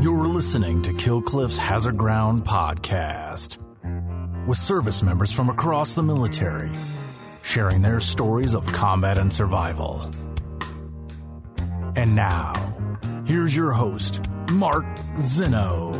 You're listening to Killcliff's Hazard Ground podcast with service members from across the military sharing their stories of combat and survival. And now, here's your host, Mark Zeno.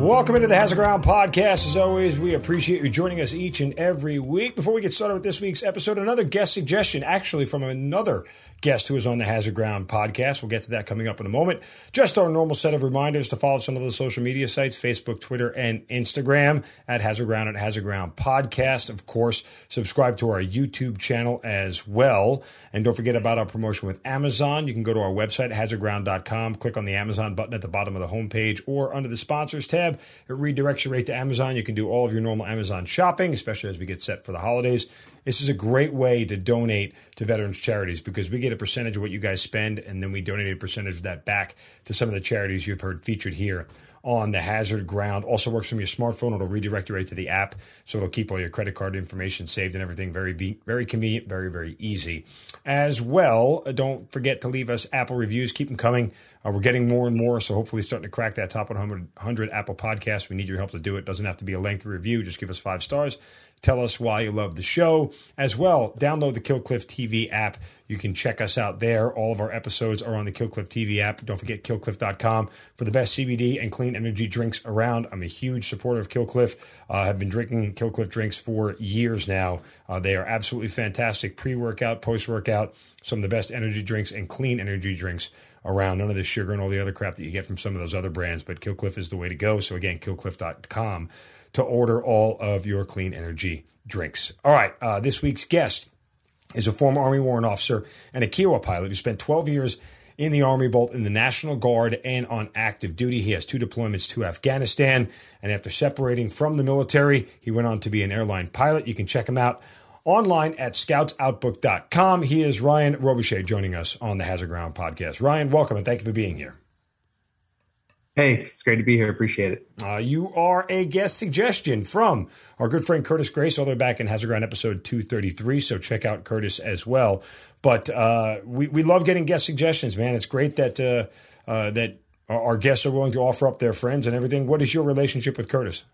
Welcome into the Hazard Ground podcast. As always, we appreciate you joining us each and every week. Before we get started with this week's episode, another guest suggestion, actually from another guest who is on the Hazard Ground podcast. We'll get to that coming up in a moment. Just our normal set of reminders to follow some of the social media sites Facebook, Twitter, and Instagram at Hazard Ground at Hazard Ground Podcast. Of course, subscribe to our YouTube channel as well. And don't forget about our promotion with Amazon. You can go to our website, hazardground.com, click on the Amazon button at the bottom of the homepage or under the sponsors tab. It redirects you right to Amazon. You can do all of your normal Amazon shopping, especially as we get set for the holidays. This is a great way to donate to veterans charities because we get a percentage of what you guys spend, and then we donate a percentage of that back to some of the charities you've heard featured here on the hazard ground. Also works from your smartphone. It'll redirect you right to the app, so it'll keep all your credit card information saved and everything. Very, very convenient, very, very easy. As well, uh, don't forget to leave us Apple reviews. Keep them coming. Uh, we're getting more and more, so hopefully starting to crack that top 100, 100 Apple podcast. We need your help to do it. Doesn't have to be a lengthy review. Just give us five stars. Tell us why you love the show. As well, download the Killcliff TV app. You can check us out there. All of our episodes are on the Killcliff TV app. Don't forget killcliff.com for the best CBD and clean energy drinks around. I'm a huge supporter of Killcliff. Uh, I've been drinking Killcliff drinks for years now. Uh, they are absolutely fantastic pre workout, post workout, some of the best energy drinks and clean energy drinks around. None of the sugar and all the other crap that you get from some of those other brands, but Killcliff is the way to go. So, again, killcliff.com to order all of your clean energy drinks. All right, uh, this week's guest is a former Army warrant officer and a Kiowa pilot who spent 12 years in the Army, both in the National Guard and on active duty. He has two deployments to Afghanistan. And after separating from the military, he went on to be an airline pilot. You can check him out online at scoutsoutbook.com. He is Ryan Robichaux joining us on the Hazard Ground podcast. Ryan, welcome and thank you for being here. Hey, it's great to be here. Appreciate it. Uh, you are a guest suggestion from our good friend Curtis Grace, all the way back in Hazard Ground episode 233. So check out Curtis as well. But uh, we, we love getting guest suggestions, man. It's great that uh, uh that our guests are willing to offer up their friends and everything. What is your relationship with Curtis?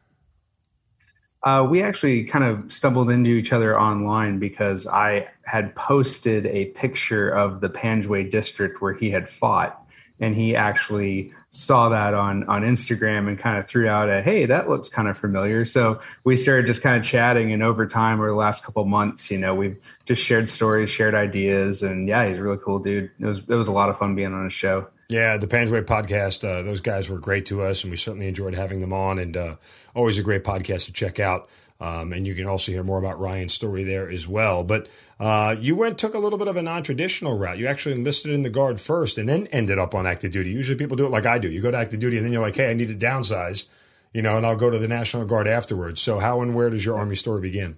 Uh, we actually kind of stumbled into each other online because I had posted a picture of the Panjway district where he had fought and he actually saw that on on Instagram and kind of threw out a hey that looks kind of familiar. So we started just kind of chatting and over time over the last couple months you know we've just shared stories shared ideas and yeah he's a really cool dude. It was it was a lot of fun being on his show. Yeah the Panjway podcast uh, those guys were great to us and we certainly enjoyed having them on and uh, always a great podcast to check out um, and you can also hear more about Ryan's story there as well. But uh, you went took a little bit of a non traditional route. You actually enlisted in the guard first, and then ended up on active duty. Usually, people do it like I do. You go to active duty, and then you're like, "Hey, I need to downsize," you know, and I'll go to the National Guard afterwards. So, how and where does your Army story begin?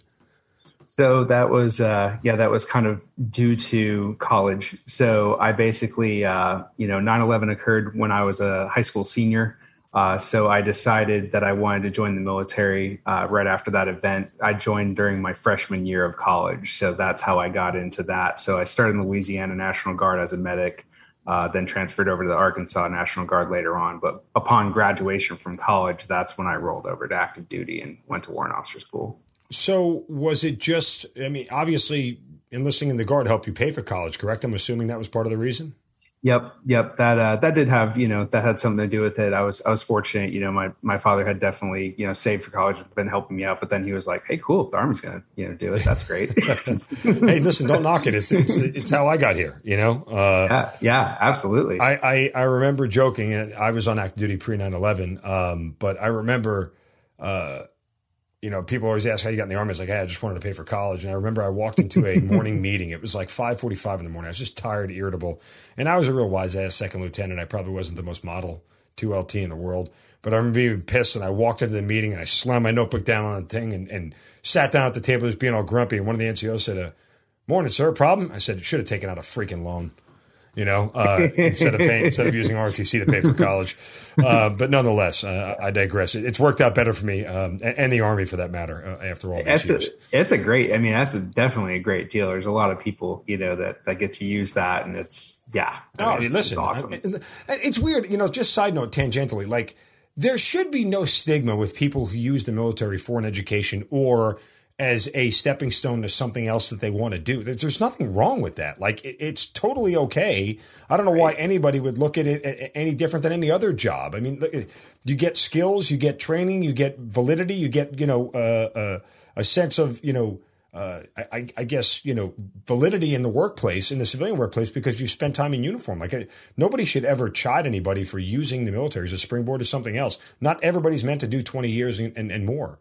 So that was uh, yeah, that was kind of due to college. So I basically uh, you know 9/11 occurred when I was a high school senior. Uh, so I decided that I wanted to join the military uh, right after that event. I joined during my freshman year of college. So that's how I got into that. So I started in Louisiana National Guard as a medic, uh, then transferred over to the Arkansas National Guard later on. But upon graduation from college, that's when I rolled over to active duty and went to warrant officer school. So was it just, I mean, obviously enlisting in the Guard helped you pay for college, correct? I'm assuming that was part of the reason? Yep, yep. That uh, that did have you know that had something to do with it. I was I was fortunate. You know, my my father had definitely you know saved for college, been helping me out. But then he was like, "Hey, cool, the army's gonna you know do it, that's great." hey, listen, don't knock it. It's, it's it's how I got here. You know. Uh, yeah, yeah, absolutely. I, I I remember joking, and I was on active duty pre 9-11, um, but I remember. Uh, you know, people always ask how you got in the army. It's like, hey, I just wanted to pay for college. And I remember I walked into a morning meeting. It was like 545 in the morning. I was just tired, irritable. And I was a real wise ass second lieutenant. I probably wasn't the most model 2LT in the world. But I remember being pissed and I walked into the meeting and I slammed my notebook down on the thing and, and sat down at the table just being all grumpy. And one of the NCOs said, uh, morning, sir, problem? I said, should have taken out a freaking loan you know, uh, instead of paying, instead of using ROTC to pay for college. Uh, but nonetheless, uh, I digress. It, it's worked out better for me um, and, and, the Army for that matter. Uh, after all that's years, a, it's a great. I mean, that's a, definitely a great deal. There's a lot of people, you know, that that get to use that, and it's yeah. I oh, mean, it's, listen, it's awesome. It's weird, you know. Just side note, tangentially, like there should be no stigma with people who use the military for an education or as a stepping stone to something else that they want to do. There's nothing wrong with that. Like it's totally okay. I don't know right. why anybody would look at it any different than any other job. I mean, you get skills, you get training, you get validity, you get you know uh, uh, a sense of you know. Uh, I, I, guess you know validity in the workplace, in the civilian workplace, because you spend time in uniform. Like nobody should ever chide anybody for using the military as a springboard to something else. Not everybody's meant to do twenty years and, and, and more.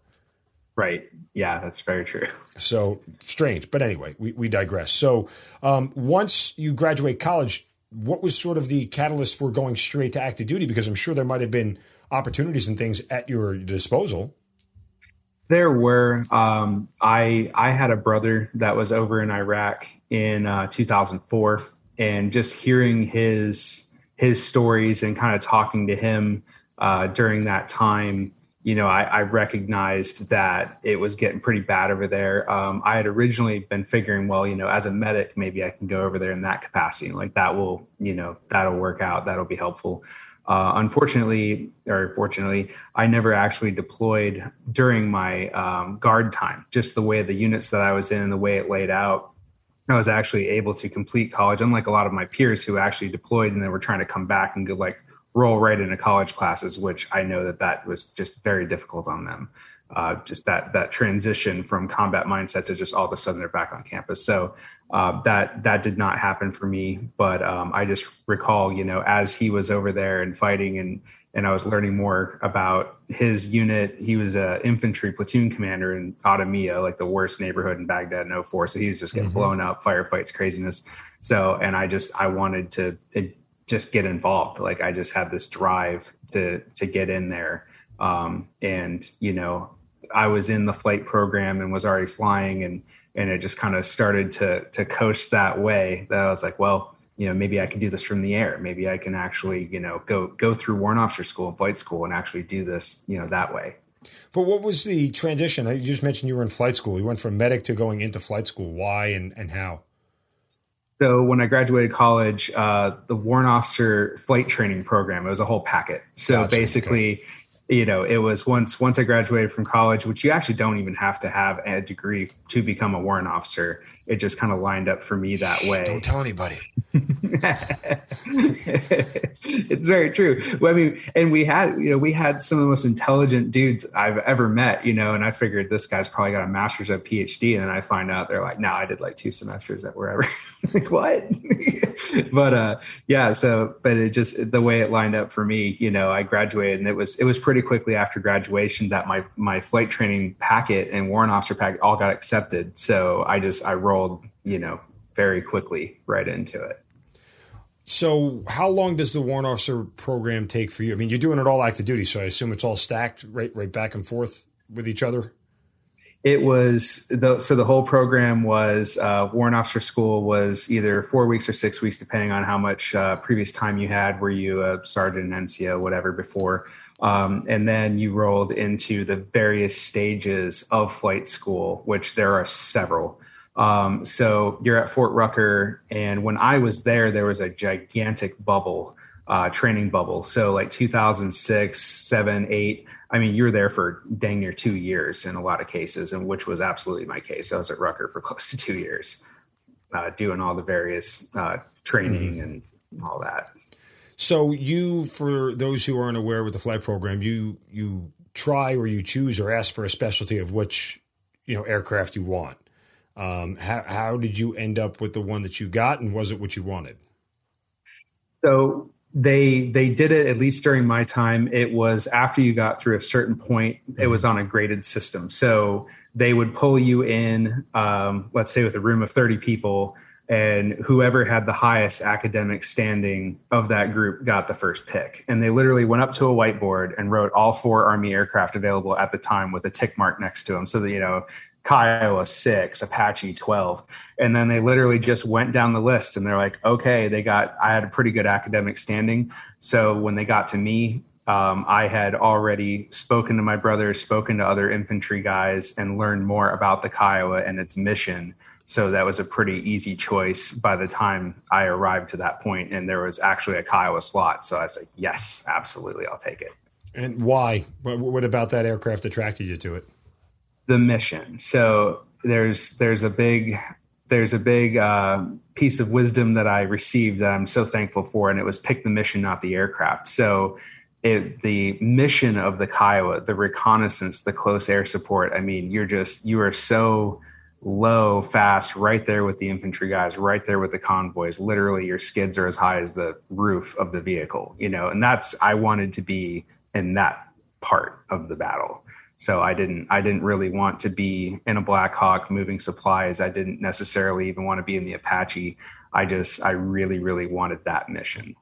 Right. Yeah, that's very true. So strange. But anyway, we, we digress. So um, once you graduate college, what was sort of the catalyst for going straight to active duty? Because I'm sure there might have been opportunities and things at your disposal. There were. Um, I I had a brother that was over in Iraq in uh, 2004, and just hearing his his stories and kind of talking to him uh, during that time you know, I, I, recognized that it was getting pretty bad over there. Um, I had originally been figuring, well, you know, as a medic, maybe I can go over there in that capacity. Like that will, you know, that'll work out. That'll be helpful. Uh, unfortunately, or fortunately, I never actually deployed during my um, guard time. Just the way the units that I was in and the way it laid out, I was actually able to complete college. Unlike a lot of my peers who actually deployed and they were trying to come back and go like roll right into college classes, which I know that that was just very difficult on them. Uh, just that that transition from combat mindset to just all of a sudden they're back on campus. So uh, that that did not happen for me. But um, I just recall, you know, as he was over there and fighting and and I was learning more about his unit. He was an infantry platoon commander in Adhamiyah, like the worst neighborhood in Baghdad in 04. So he was just getting mm-hmm. blown up, firefights, craziness. So, and I just, I wanted to, it, just get involved. Like I just had this drive to to get in there. Um, and you know, I was in the flight program and was already flying, and and it just kind of started to to coast that way. That I was like, well, you know, maybe I can do this from the air. Maybe I can actually, you know, go go through warrant officer school and flight school and actually do this, you know, that way. But what was the transition? You just mentioned you were in flight school. You went from medic to going into flight school. Why and, and how? So when I graduated college, uh, the warrant officer flight training program, it was a whole packet. So gotcha. basically, okay. you know, it was once once I graduated from college, which you actually don't even have to have a degree to become a warrant officer it just kind of lined up for me that way. Don't tell anybody. it's very true. Well, I mean, and we had, you know, we had some of the most intelligent dudes I've ever met, you know, and I figured this guy's probably got a master's at PhD. And then I find out they're like, no, I did like two semesters at wherever. like, what? but, uh, yeah, so, but it just, the way it lined up for me, you know, I graduated and it was, it was pretty quickly after graduation that my, my flight training packet and warrant officer packet all got accepted. So I just, I rolled rolled, you know, very quickly right into it. So, how long does the warrant officer program take for you? I mean, you're doing it all active duty, so I assume it's all stacked right, right back and forth with each other. It was the, so the whole program was uh, warrant officer school was either four weeks or six weeks, depending on how much uh, previous time you had. Were you a sergeant, NCO, whatever before? Um, and then you rolled into the various stages of flight school, which there are several. Um, so you're at Fort Rucker, and when I was there, there was a gigantic bubble, uh, training bubble. So like 2006, seven, eight. I mean, you were there for dang near two years in a lot of cases, and which was absolutely my case. I was at Rucker for close to two years, uh, doing all the various uh, training mm-hmm. and all that. So you, for those who aren't aware with the flight program, you you try or you choose or ask for a specialty of which you know aircraft you want. Um, how, how did you end up with the one that you got, and was it what you wanted? So they they did it at least during my time. It was after you got through a certain point. It mm-hmm. was on a graded system. So they would pull you in, um, let's say, with a room of thirty people, and whoever had the highest academic standing of that group got the first pick. And they literally went up to a whiteboard and wrote all four Army aircraft available at the time with a tick mark next to them, so that you know Kiowa six, Apache 12. And then they literally just went down the list and they're like, okay, they got, I had a pretty good academic standing. So when they got to me, um, I had already spoken to my brothers, spoken to other infantry guys, and learned more about the Kiowa and its mission. So that was a pretty easy choice by the time I arrived to that point, and there was actually a Kiowa slot. So I was like, "Yes, absolutely, I'll take it." And why? What about that aircraft attracted you to it? The mission. So there's there's a big there's a big uh, piece of wisdom that I received that I'm so thankful for, and it was pick the mission, not the aircraft. So it, the mission of the Kiowa, the reconnaissance, the close air support. I mean, you're just you are so low, fast, right there with the infantry guys, right there with the convoys. Literally, your skids are as high as the roof of the vehicle. You know, and that's I wanted to be in that part of the battle. So I didn't I didn't really want to be in a Black Hawk moving supplies. I didn't necessarily even want to be in the Apache. I just I really really wanted that mission.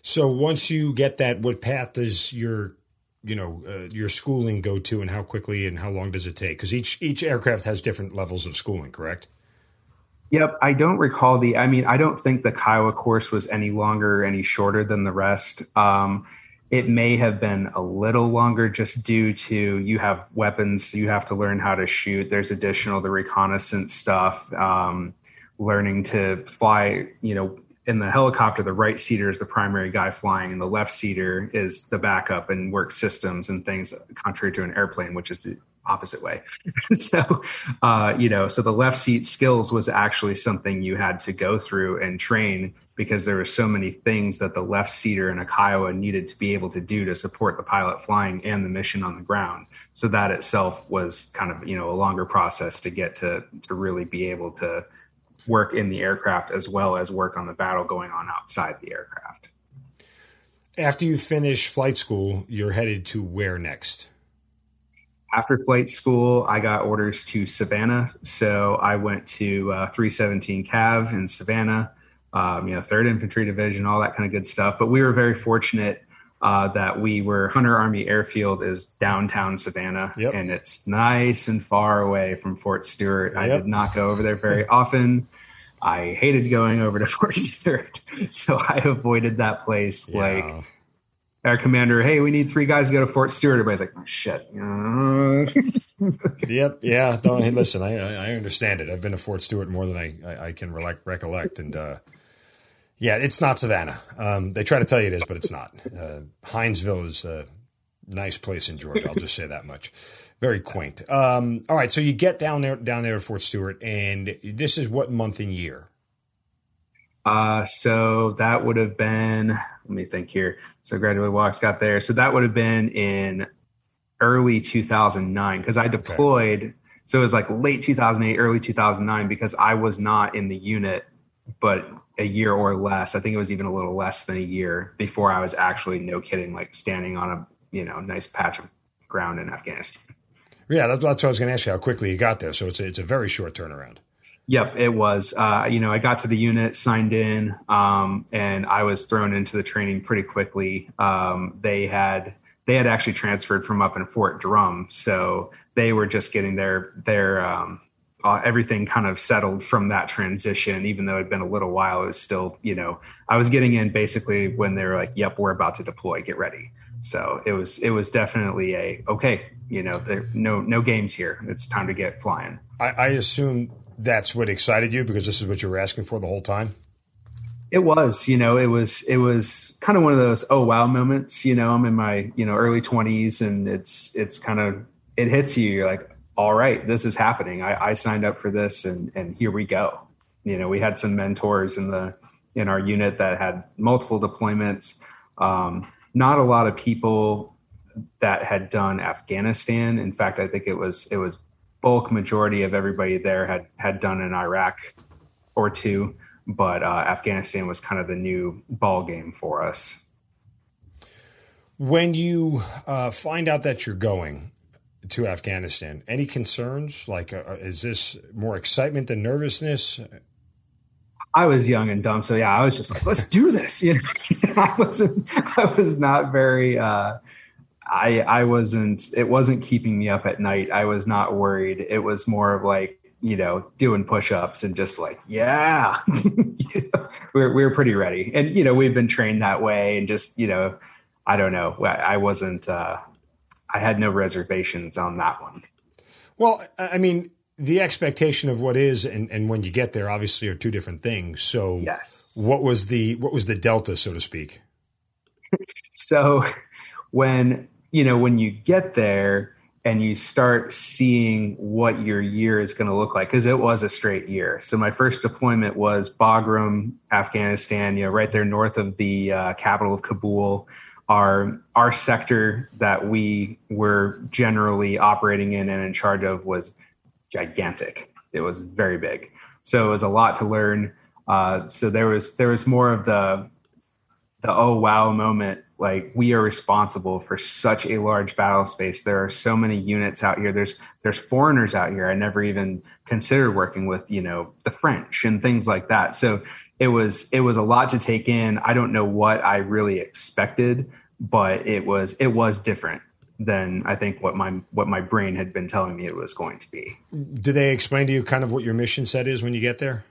So once you get that, what path does your you know uh, your schooling go to, and how quickly and how long does it take? Because each each aircraft has different levels of schooling, correct? Yep, I don't recall the. I mean, I don't think the Kiowa course was any longer, any shorter than the rest. Um, it may have been a little longer just due to you have weapons, you have to learn how to shoot. There's additional the reconnaissance stuff, um, learning to fly. You know, in the helicopter, the right seater is the primary guy flying, and the left seater is the backup and work systems and things, contrary to an airplane, which is the opposite way. so, uh, you know, so the left seat skills was actually something you had to go through and train because there were so many things that the left seater in a Kiowa needed to be able to do to support the pilot flying and the mission on the ground. So that itself was kind of, you know, a longer process to get to to really be able to work in the aircraft as well as work on the battle going on outside the aircraft. After you finish flight school, you're headed to where next? After flight school, I got orders to Savannah. So I went to uh, 317 Cav in Savannah, um, you know, 3rd Infantry Division, all that kind of good stuff. But we were very fortunate uh, that we were Hunter Army Airfield is downtown Savannah, yep. and it's nice and far away from Fort Stewart. Yep. I did not go over there very often. I hated going over to Fort Stewart, so I avoided that place. Yeah. Like our commander, hey, we need three guys to go to Fort Stewart. Everybody's like, oh, shit. yep. Yeah. Don't hey, listen. I, I understand it. I've been to Fort Stewart more than I I, I can re- recollect, and uh, yeah, it's not Savannah. Um, they try to tell you it is, but it's not. Uh, Hinesville is a nice place in Georgia. I'll just say that much. Very quaint. Um, all right, so you get down there, down there at Fort Stewart, and this is what month and year? Uh, so that would have been. Let me think here. So graduate walks got there. So that would have been in early 2009 because I deployed. Okay. So it was like late 2008, early 2009 because I was not in the unit, but a year or less. I think it was even a little less than a year before I was actually, no kidding, like standing on a you know nice patch of ground in Afghanistan. Yeah, that's, that's what I was going to ask you. How quickly you got there? So it's a, it's a very short turnaround. Yep, it was. Uh, you know, I got to the unit, signed in, um, and I was thrown into the training pretty quickly. Um, they had they had actually transferred from up in Fort Drum, so they were just getting their their um, uh, everything kind of settled from that transition. Even though it had been a little while, it was still, you know, I was getting in basically when they were like, "Yep, we're about to deploy. Get ready." So it was it was definitely a okay. You know, there no no games here. It's time to get flying. I, I assume that's what excited you because this is what you were asking for the whole time. It was, you know, it was it was kind of one of those oh wow moments. You know, I'm in my you know early 20s, and it's it's kind of it hits you. You're like, all right, this is happening. I, I signed up for this, and and here we go. You know, we had some mentors in the in our unit that had multiple deployments. Um, not a lot of people that had done Afghanistan. In fact, I think it was it was bulk majority of everybody there had had done an Iraq or two, but uh, Afghanistan was kind of the new ball game for us. When you uh, find out that you're going, to Afghanistan. Any concerns? Like, uh, is this more excitement than nervousness? I was young and dumb, so yeah, I was just like, "Let's do this." You know, I wasn't. I was not very. Uh, I I wasn't it wasn't keeping me up at night. I was not worried. It was more of like you know doing push-ups and just like yeah we're we're pretty ready and you know we've been trained that way and just you know I don't know I wasn't uh, I had no reservations on that one. Well, I mean the expectation of what is and, and when you get there obviously are two different things. So yes, what was the what was the delta so to speak? so when you know when you get there and you start seeing what your year is going to look like because it was a straight year. So my first deployment was Bagram, Afghanistan, you know, right there north of the uh, capital of Kabul. Our our sector that we were generally operating in and in charge of was gigantic. It was very big. So it was a lot to learn. Uh, so there was there was more of the the oh wow moment like we are responsible for such a large battle space there are so many units out here there's there's foreigners out here i never even considered working with you know the french and things like that so it was it was a lot to take in i don't know what i really expected but it was it was different than i think what my what my brain had been telling me it was going to be did they explain to you kind of what your mission set is when you get there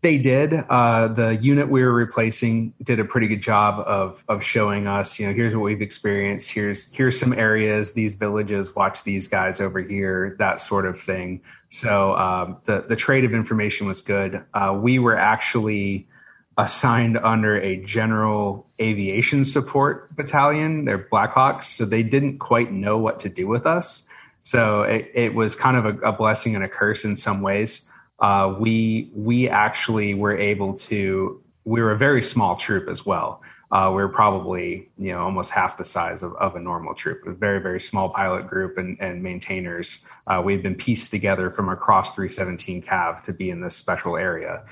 they did. Uh, the unit we were replacing did a pretty good job of of showing us, you know, here's what we've experienced. Here's here's some areas, these villages. Watch these guys over here, that sort of thing. So um, the the trade of information was good. Uh, we were actually assigned under a general aviation support battalion. They're Blackhawks, so they didn't quite know what to do with us. So it, it was kind of a, a blessing and a curse in some ways uh, we we actually were able to. We were a very small troop as well. Uh, we are probably you know almost half the size of, of a normal troop. A very very small pilot group and, and maintainers. Uh, we've been pieced together from across 317 Cav to be in this special area,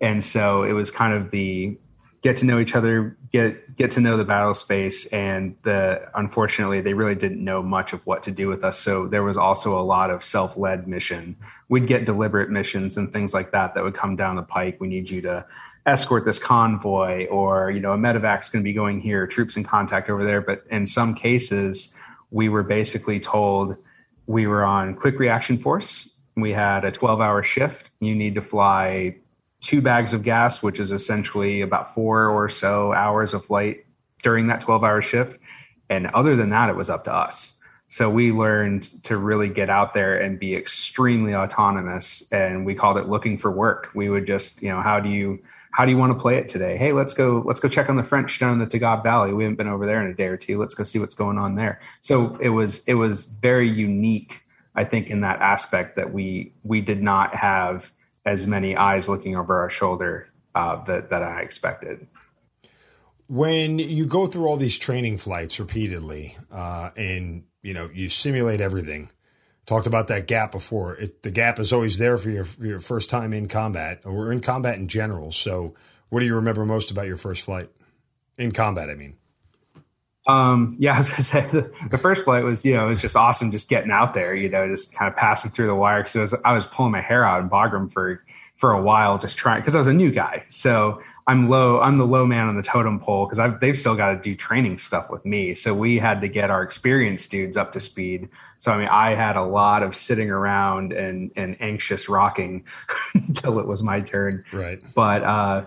and so it was kind of the get to know each other, get get to know the battle space, and the unfortunately they really didn't know much of what to do with us. So there was also a lot of self led mission. We'd get deliberate missions and things like that that would come down the pike. We need you to escort this convoy, or you know a medevac's going to be going here, troops in contact over there. But in some cases, we were basically told we were on quick reaction force. We had a 12 hour shift. You need to fly two bags of gas, which is essentially about four or so hours of flight during that 12 hour shift. And other than that, it was up to us. So we learned to really get out there and be extremely autonomous. And we called it looking for work. We would just, you know, how do you, how do you want to play it today? Hey, let's go, let's go check on the French down in the Tagab Valley. We haven't been over there in a day or two. Let's go see what's going on there. So it was, it was very unique, I think, in that aspect that we, we did not have as many eyes looking over our shoulder uh, that that I expected. When you go through all these training flights repeatedly, uh, and you know you simulate everything, talked about that gap before. It, the gap is always there for your for your first time in combat, or in combat in general. So, what do you remember most about your first flight in combat? I mean. Um, yeah, I was gonna say the, the, first flight was, you know, it was just awesome just getting out there, you know, just kind of passing through the wire. Cause was, I was pulling my hair out in Bagram for, for a while, just trying, cause I was a new guy. So I'm low, I'm the low man on the totem pole cause they've still got to do training stuff with me. So we had to get our experienced dudes up to speed. So, I mean, I had a lot of sitting around and, and anxious rocking until it was my turn. Right. But, uh,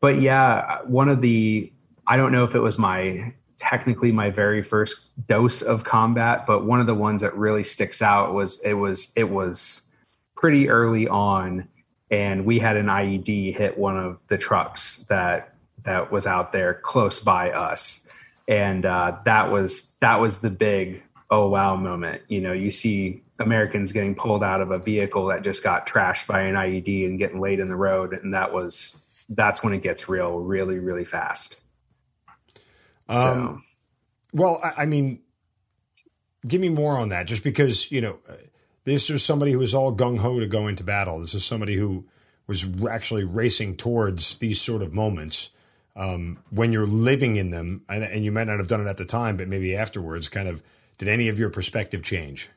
but yeah, one of the, I don't know if it was my technically my very first dose of combat, but one of the ones that really sticks out was it was it was pretty early on, and we had an IED hit one of the trucks that that was out there close by us, and uh, that was that was the big oh wow moment. You know, you see Americans getting pulled out of a vehicle that just got trashed by an IED and getting laid in the road, and that was that's when it gets real, really, really fast. Um, well, I, I, mean, give me more on that, just because you know, this is somebody who was all gung ho to go into battle. This is somebody who was actually racing towards these sort of moments. Um, when you're living in them, and, and you might not have done it at the time, but maybe afterwards, kind of, did any of your perspective change?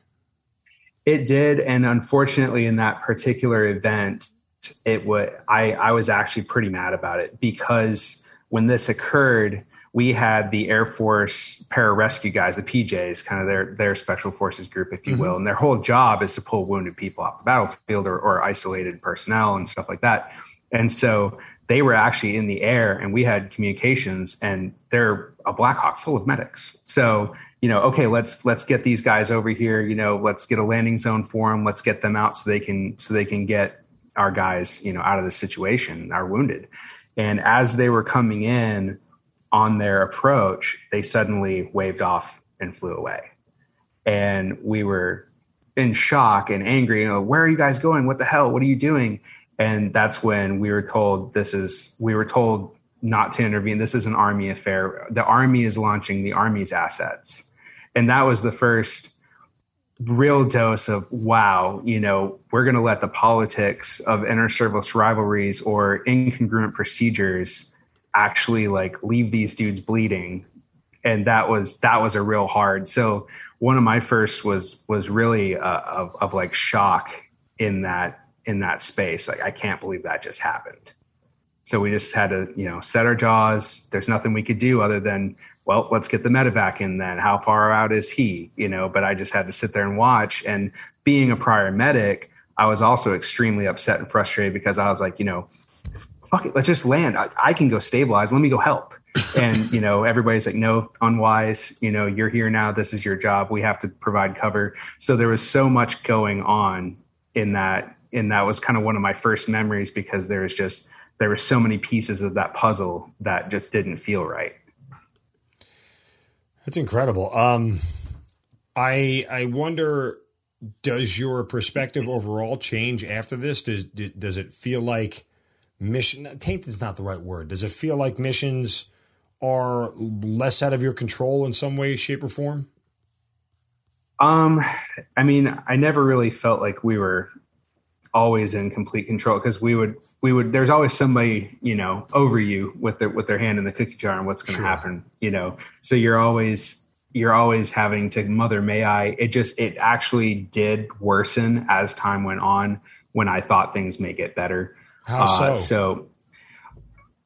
It did, and unfortunately, in that particular event, it would. I I was actually pretty mad about it because when this occurred, we had the Air Force pararescue guys, the PJs, kind of their their special forces group, if you mm-hmm. will, and their whole job is to pull wounded people off the battlefield or, or isolated personnel and stuff like that. And so they were actually in the air, and we had communications, and they're a Black Hawk full of medics. So you know, okay, let's let's get these guys over here. You know, let's get a landing zone for them. Let's get them out so they can so they can get our guys, you know, out of the situation, our wounded. And as they were coming in on their approach, they suddenly waved off and flew away. And we were in shock and angry. You know, where are you guys going? What the hell? What are you doing? And that's when we were told this is, we were told not to intervene. This is an army affair. The army is launching the army's assets. And that was the first real dose of wow, you know, we're going to let the politics of inter-service rivalries or incongruent procedures actually like leave these dudes bleeding. And that was that was a real hard. So one of my first was was really uh, of, of like shock in that in that space. Like i can't believe that just happened. So we just had to you know set our jaws. There's nothing we could do other than well let's get the medevac in then. How far out is he? You know but i just had to sit there and watch. And being a prior medic i was also extremely upset and frustrated because i was like you know fuck it, let's just land. I, I can go stabilize. Let me go help. and you know everybody's like no unwise. You know you're here now. This is your job. We have to provide cover. So there was so much going on in that and that was kind of one of my first memories because there was just there were so many pieces of that puzzle that just didn't feel right. That's incredible. Um i i wonder does your perspective overall change after this? Does does it feel like mission taint is not the right word. Does it feel like missions are less out of your control in some way, shape, or form? Um, I mean, I never really felt like we were always in complete control because we would we would there's always somebody you know over you with their with their hand in the cookie jar and what's going to sure. happen you know so you're always you're always having to mother may i it just it actually did worsen as time went on when i thought things may get better how so? Uh, so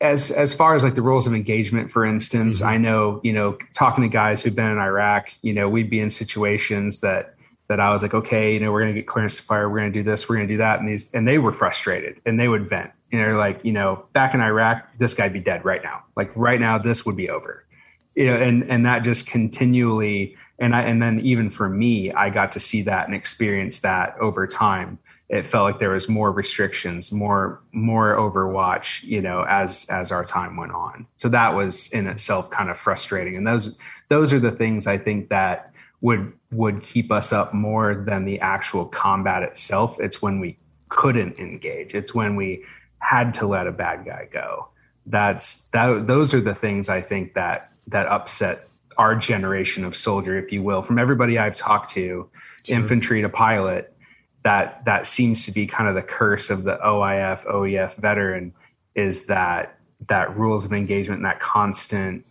as as far as like the rules of engagement, for instance, mm-hmm. I know you know talking to guys who've been in Iraq, you know, we'd be in situations that that I was like, okay, you know, we're gonna get clearance to fire, we're gonna do this, we're gonna do that, and these and they were frustrated and they would vent. And they're like, you know, back in Iraq, this guy'd be dead right now. Like right now, this would be over. You know, and and that just continually and I and then even for me, I got to see that and experience that over time it felt like there was more restrictions, more more overwatch, you know, as as our time went on. So that was in itself kind of frustrating. And those those are the things I think that would would keep us up more than the actual combat itself. It's when we couldn't engage. It's when we had to let a bad guy go. That's that those are the things I think that that upset our generation of soldier, if you will, from everybody I've talked to, sure. infantry to pilot that that seems to be kind of the curse of the OIF OEF veteran is that that rules of engagement and that constant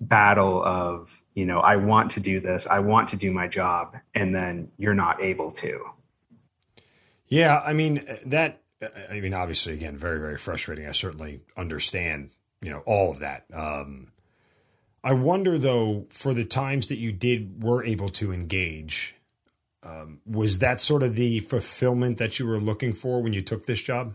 battle of you know I want to do this I want to do my job and then you're not able to. Yeah I mean that I mean obviously again very very frustrating. I certainly understand you know all of that. Um I wonder though for the times that you did were able to engage um, was that sort of the fulfillment that you were looking for when you took this job?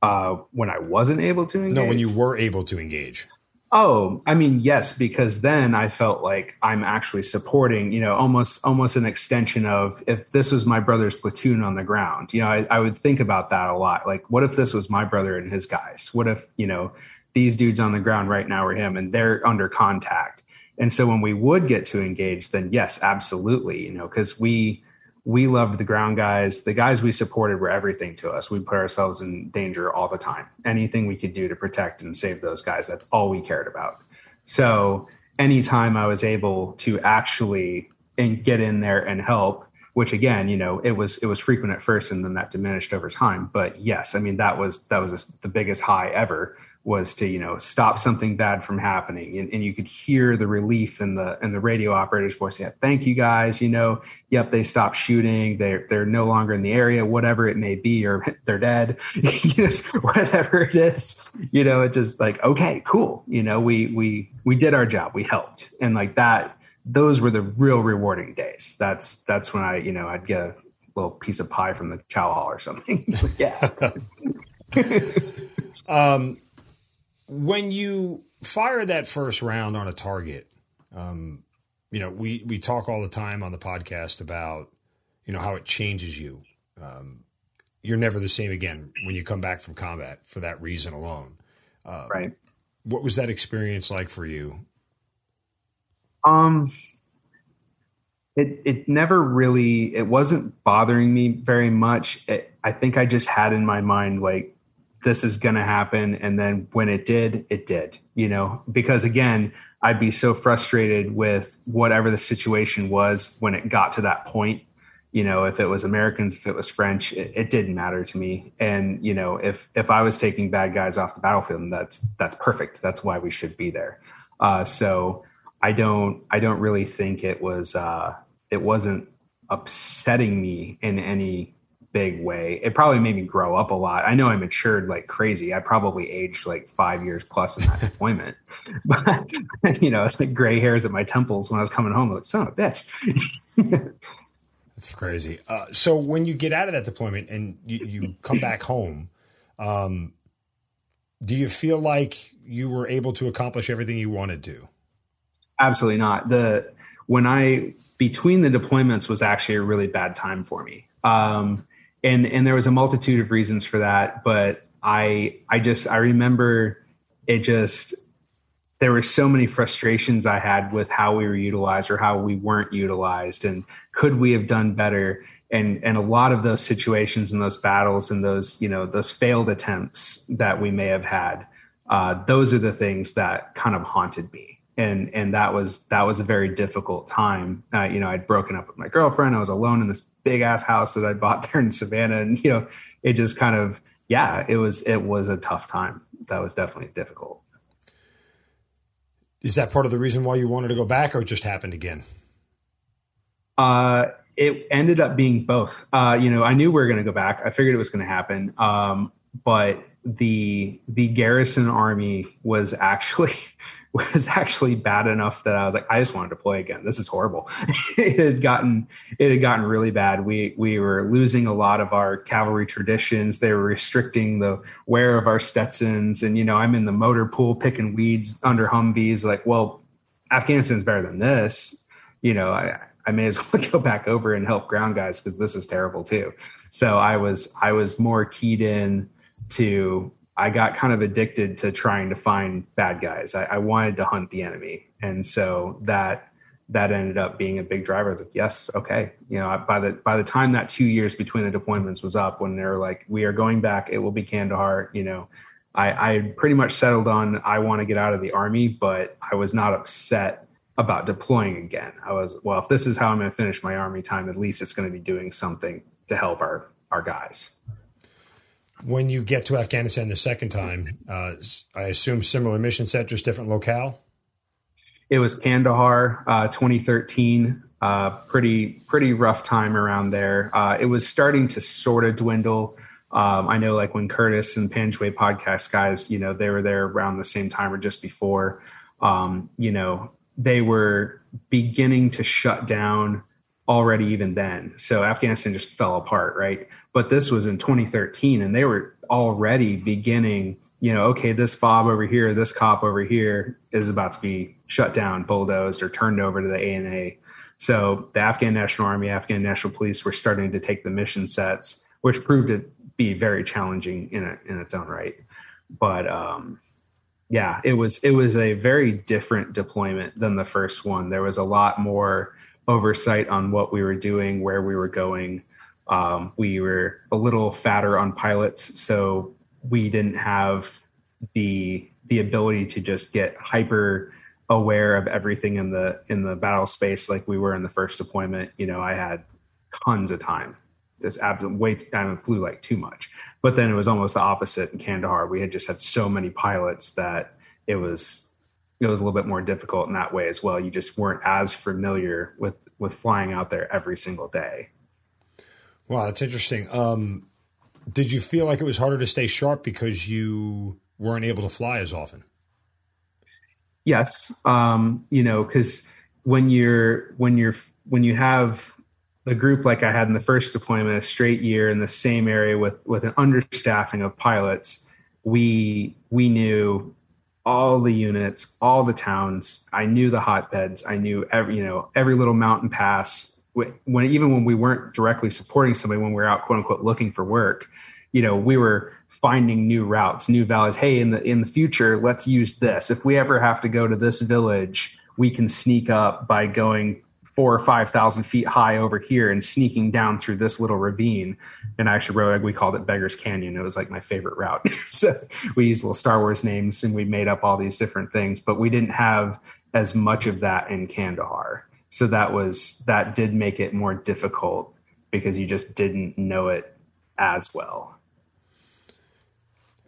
Uh, when I wasn't able to engage? No, when you were able to engage. Oh, I mean, yes, because then I felt like I'm actually supporting, you know, almost almost an extension of if this was my brother's platoon on the ground. You know, I, I would think about that a lot. Like, what if this was my brother and his guys? What if, you know, these dudes on the ground right now are him and they're under contact? And so when we would get to engage, then yes, absolutely, you know, because we we loved the ground guys. The guys we supported were everything to us. We put ourselves in danger all the time. Anything we could do to protect and save those guys, that's all we cared about. So anytime I was able to actually and get in there and help, which again, you know, it was it was frequent at first and then that diminished over time. But yes, I mean that was that was the biggest high ever was to you know stop something bad from happening. And, and you could hear the relief in the in the radio operator's voice. Yeah thank you guys you know yep they stopped shooting. They're they're no longer in the area whatever it may be or they're dead. Whatever it is you know it's just like okay cool. You know we we we did our job. We helped. And like that those were the real rewarding days. That's that's when i you know i'd get a little piece of pie from the chow hall or something. Yeah. Um when you fire that first round on a target, um, you know, we, we talk all the time on the podcast about, you know, how it changes you. Um, you're never the same again when you come back from combat for that reason alone. Uh, right. What was that experience like for you? Um, it it never really it wasn't bothering me very much. It, I think I just had in my mind like this is going to happen. And then when it did, it did, you know, because again, I'd be so frustrated with whatever the situation was when it got to that point. You know, if it was Americans, if it was French, it, it didn't matter to me. And you know, if if I was taking bad guys off the battlefield, that's that's perfect. That's why we should be there. Uh, so I don't I don't really think it was uh, it wasn't upsetting me in any big way. It probably made me grow up a lot. I know I matured like crazy. I probably aged like five years plus in that deployment. but you know, it's like gray hairs at my temples when I was coming home. like, son of a bitch. That's crazy. Uh, so when you get out of that deployment and you, you come back home, um, do you feel like you were able to accomplish everything you wanted to? Absolutely not. The when I between the deployments was actually a really bad time for me. Um, and and there was a multitude of reasons for that but i i just i remember it just there were so many frustrations i had with how we were utilized or how we weren't utilized and could we have done better? And and a lot of those situations and those battles and those you know those failed attempts that we may have had uh, those are the things that kind of haunted me. And and that was that was a very difficult time. Uh, you know i'd broken up with my girlfriend. I was alone in this big ass house that I bought there in Savannah. And, you know, it just kind of, yeah, it was, it was a tough time. That was definitely difficult. Is that part of the reason why you wanted to go back or it just happened again? Uh, it ended up being both. Uh, you know, I knew we were going to go back. I figured it was going to happen. Um, but the the garrison army was actually was actually bad enough that I was like, I just wanted to play again. This is horrible. it had gotten it had gotten really bad. We we were losing a lot of our cavalry traditions. They were restricting the wear of our Stetsons, and you know, I'm in the motor pool picking weeds under Humvees. Like, well, Afghanistan's better than this. You know, I I may as well go back over and help ground guys because this is terrible too. So I was I was more keyed in to I got kind of addicted to trying to find bad guys. I, I, wanted to hunt the enemy, and so that that ended up being a big driver. like, yes, okay, you know, by the by the time that two years between the deployments was up, when they're like, we are going back, it will be Kandahar. You know, I, I pretty much settled on I want to get out of the army, but I was not upset about deploying again. I was well, if this is how I'm going to finish my army time, at least it's going to be doing something to help our our guys when you get to Afghanistan the second time, uh, I assume similar mission set, just different locale. It was Kandahar, uh, 2013. Uh, pretty pretty rough time around there. Uh, it was starting to sort of dwindle. Um, I know, like when Curtis and Panjway podcast guys, you know, they were there around the same time or just before. Um, you know, they were beginning to shut down already even then. So Afghanistan just fell apart, right? But this was in 2013 and they were already beginning, you know, okay, this fob over here, this cop over here is about to be shut down, bulldozed, or turned over to the ANA. So the Afghan National Army, Afghan National Police were starting to take the mission sets, which proved to be very challenging in a, in its own right. But um, yeah, it was it was a very different deployment than the first one. There was a lot more oversight on what we were doing, where we were going. Um, we were a little fatter on pilots, so we didn't have the the ability to just get hyper aware of everything in the in the battle space like we were in the first deployment. You know, I had tons of time just absolute way I mean, flew like too much. But then it was almost the opposite in Kandahar. We had just had so many pilots that it was it was a little bit more difficult in that way as well. You just weren't as familiar with with flying out there every single day. Wow, that's interesting. Um, did you feel like it was harder to stay sharp because you weren't able to fly as often? Yes, um, you know, because when you're when you're when you have a group like I had in the first deployment, a straight year in the same area with with an understaffing of pilots, we we knew all the units, all the towns. I knew the hotbeds. I knew every you know every little mountain pass. When even when we weren't directly supporting somebody, when we were out quote unquote looking for work, you know we were finding new routes, new valleys. Hey, in the in the future, let's use this. If we ever have to go to this village, we can sneak up by going four or five thousand feet high over here and sneaking down through this little ravine. And I actually wrote we called it Beggars Canyon. It was like my favorite route. so we used little Star Wars names and we made up all these different things, but we didn't have as much of that in Kandahar. So that was that did make it more difficult because you just didn't know it as well.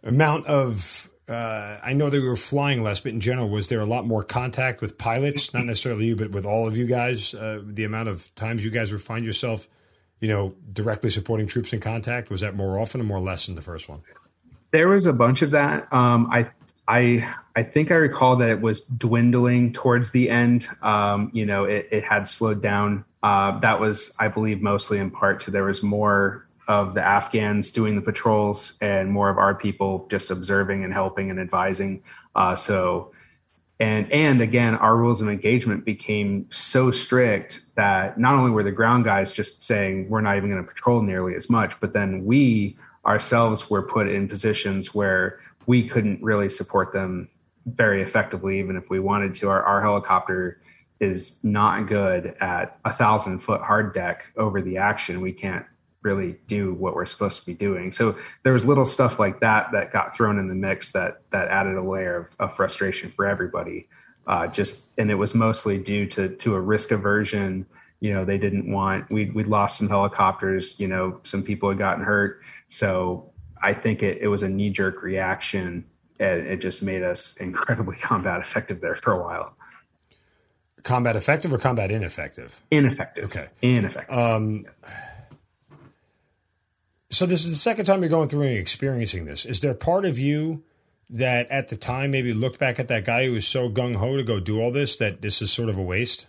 Amount of uh, I know that we were flying less, but in general, was there a lot more contact with pilots? Not necessarily you, but with all of you guys. Uh, the amount of times you guys would find yourself, you know, directly supporting troops in contact was that more often or more less in the first one? There was a bunch of that. Um, I I I think I recall that it was dwindling towards the end. Um, you know, it, it, had slowed down. Uh, that was, I believe, mostly in part to there was more of the Afghans doing the patrols and more of our people just observing and helping and advising. Uh, so, and and again, our rules of engagement became so strict that not only were the ground guys just saying we're not even going to patrol nearly as much, but then we ourselves were put in positions where we couldn't really support them very effectively, even if we wanted to. Our, our helicopter is not good at a thousand foot hard deck over the action. We can't really do what we're supposed to be doing. So there was little stuff like that that got thrown in the mix that that added a layer of, of frustration for everybody. Uh, just and it was mostly due to to a risk aversion. You know, they didn't want we we'd lost some helicopters. You know, some people had gotten hurt. So I think it, it was a knee jerk reaction. And it just made us incredibly combat effective there for a while. Combat effective or combat ineffective? Ineffective. Okay. Ineffective. Um, yeah so this is the second time you're going through and experiencing this. Is there part of you that at the time maybe looked back at that guy who was so gung ho to go do all this that this is sort of a waste?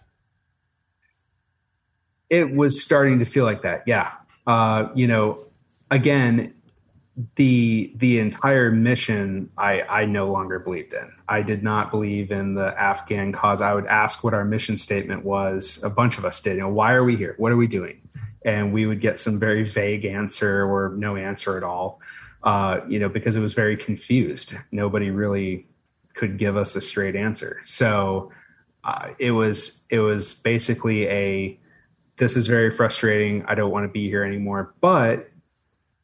It was starting to feel like that. Yeah. Uh, you know, again, the the entire mission I, I no longer believed in. I did not believe in the Afghan cause. I would ask what our mission statement was. A bunch of us did. You know, why are we here? What are we doing? And we would get some very vague answer or no answer at all. Uh, you know, because it was very confused. Nobody really could give us a straight answer. So uh, it was it was basically a this is very frustrating. I don't want to be here anymore. But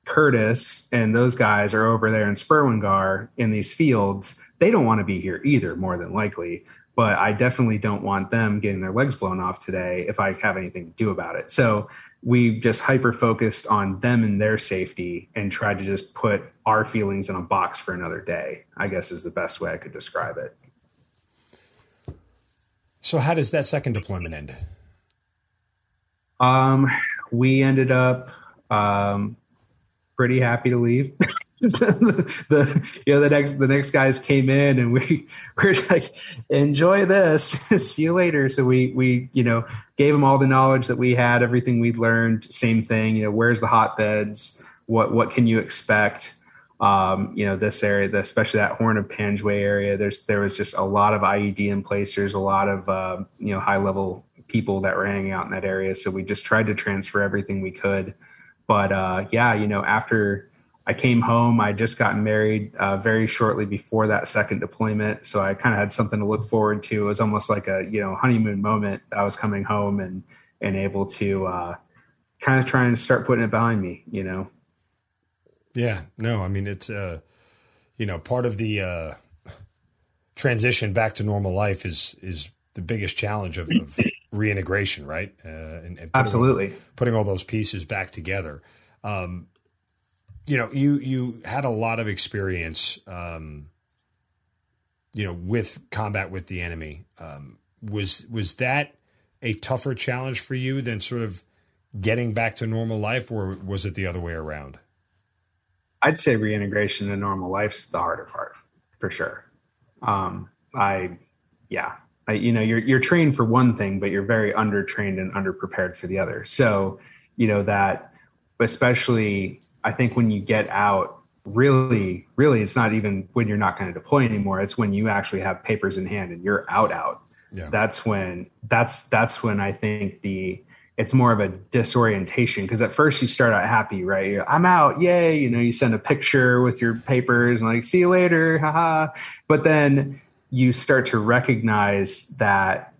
Curtis and those guys are over there in Sperwan Ghar in these fields. They don't want to be here either, more than likely. But I definitely don't want them getting their legs blown off today if I have anything to do about it. So we just hyper focused on them and their safety and tried to just put our feelings in a box for another day i guess is the best way i could describe it. So how does that second deployment end? Um we ended up um pretty happy to leave the, you know the next the next guys came in and we were like enjoy this. See you later. So we we you know gave them all the knowledge that we had everything we'd learned same thing you know where's the hotbeds? What what can you expect? Um, you know this area the, especially that horn of panjwai area there's there was just a lot of ied in place. There's a lot of uh, you know high level people that were hanging out in that area. So we just tried to transfer everything we could. But uh, yeah you know after I came home. I just gotten married uh, very shortly before that second deployment, so I kind of had something to look forward to. It was almost like a you know honeymoon moment. I was coming home and and able to uh, kind of trying to start putting it behind me. You know. Yeah. No. I mean, it's uh, you know part of the uh, transition back to normal life is is the biggest challenge of, of reintegration, right? Uh, and, and putting Absolutely. all, putting all those pieces back together. Um, you know, you you had a lot of experience, um, you know, with combat with the enemy. Um, was was that a tougher challenge for you than sort of getting back to normal life, or was it the other way around? I'd say reintegration to normal life's the harder part for sure. Um, I, yeah, I, you know, you're you're trained for one thing, but you're very undertrained and underprepared for the other. So, you know that, especially, I think when you get out, really, really, it's not even when you're not going to deploy anymore. It's when you actually have papers in hand and you're out, out. Yeah. That's when that's that's when I think the it's more of a disorientation because at first you start out happy, right? I'm out, yay! You know, you send a picture with your papers and like, see you later, haha. But then you start to recognize that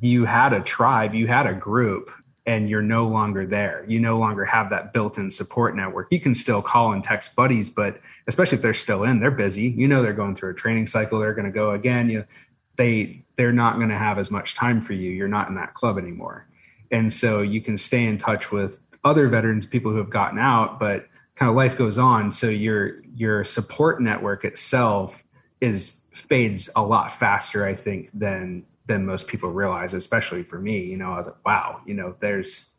you had a tribe, you had a group, and you're no longer there. You no longer have that built-in support network. You can still call and text buddies, but especially if they're still in, they're busy. You know they're going through a training cycle. They're going to go again. You, they they're not going to have as much time for you. You're not in that club anymore and so you can stay in touch with other veterans people who have gotten out but kind of life goes on so your your support network itself is fades a lot faster i think than than most people realize especially for me you know i was like wow you know there's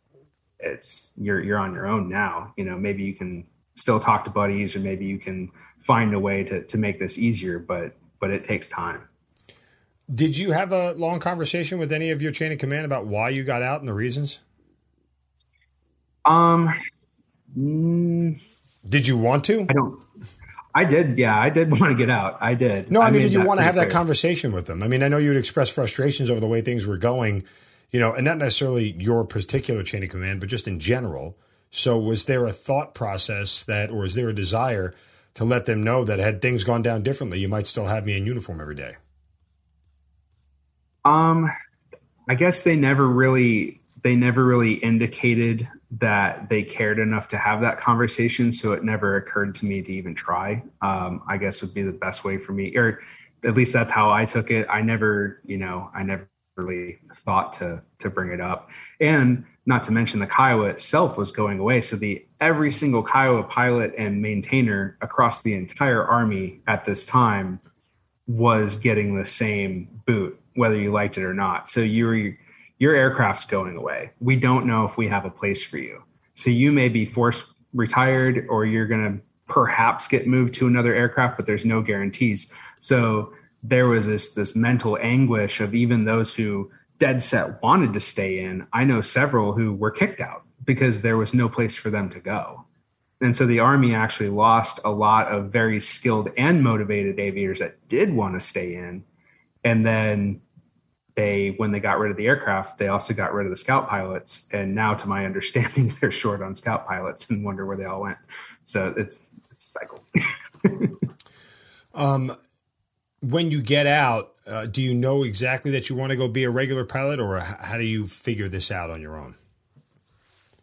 it's you're you're on your own now you know maybe you can still talk to buddies or maybe you can find a way to to make this easier but but it takes time did you have a long conversation with any of your chain of command about why you got out and the reasons? Um, mm, did you want to? I don't. I did. Yeah, I did want to get out. I did. No, I, I mean, did you want to have clear. that conversation with them? I mean, I know you would express frustrations over the way things were going, you know, and not necessarily your particular chain of command, but just in general. So, was there a thought process that, or is there a desire to let them know that had things gone down differently, you might still have me in uniform every day? Um, I guess they never really they never really indicated that they cared enough to have that conversation, so it never occurred to me to even try. Um, I guess would be the best way for me, or at least that's how I took it. I never, you know, I never really thought to to bring it up, and not to mention the Kiowa itself was going away. So the every single Kiowa pilot and maintainer across the entire army at this time was getting the same boot whether you liked it or not. So your your aircraft's going away. We don't know if we have a place for you. So you may be forced retired or you're going to perhaps get moved to another aircraft, but there's no guarantees. So there was this this mental anguish of even those who dead set wanted to stay in. I know several who were kicked out because there was no place for them to go. And so the Army actually lost a lot of very skilled and motivated aviators that did want to stay in and then they when they got rid of the aircraft they also got rid of the scout pilots. And now to my understanding they're short on scout pilots and wonder where they all went. So it's it's a cycle. Um when you get out uh, do you know exactly that you want to go be a regular pilot or how do you figure this out on your own?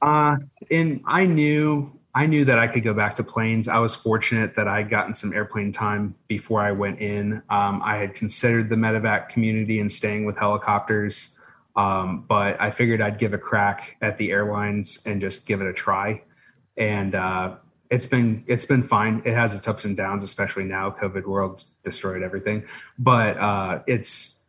Uh and i knew I knew that I could go back to planes. I was fortunate that I had gotten some airplane time before I went in. Um, I had considered the medevac community and staying with helicopters, um, but I figured I'd give a crack at the airlines and just give it a try. And uh, it's been it's been fine. It has its ups and downs, especially now. COVID world destroyed everything, but uh, it's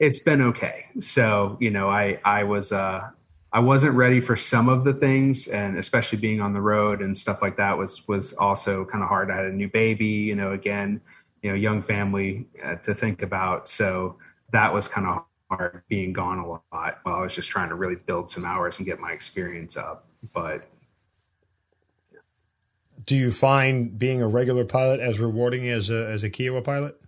it's been okay. So you know, I I was uh, I wasn't ready for some of the things, and especially being on the road and stuff like that was was also kind of hard. I had a new baby, you know, again, you know, young family uh, to think about, so that was kind of hard being gone a lot while I was just trying to really build some hours and get my experience up. But do you find being a regular pilot as rewarding as a as a Kiowa pilot?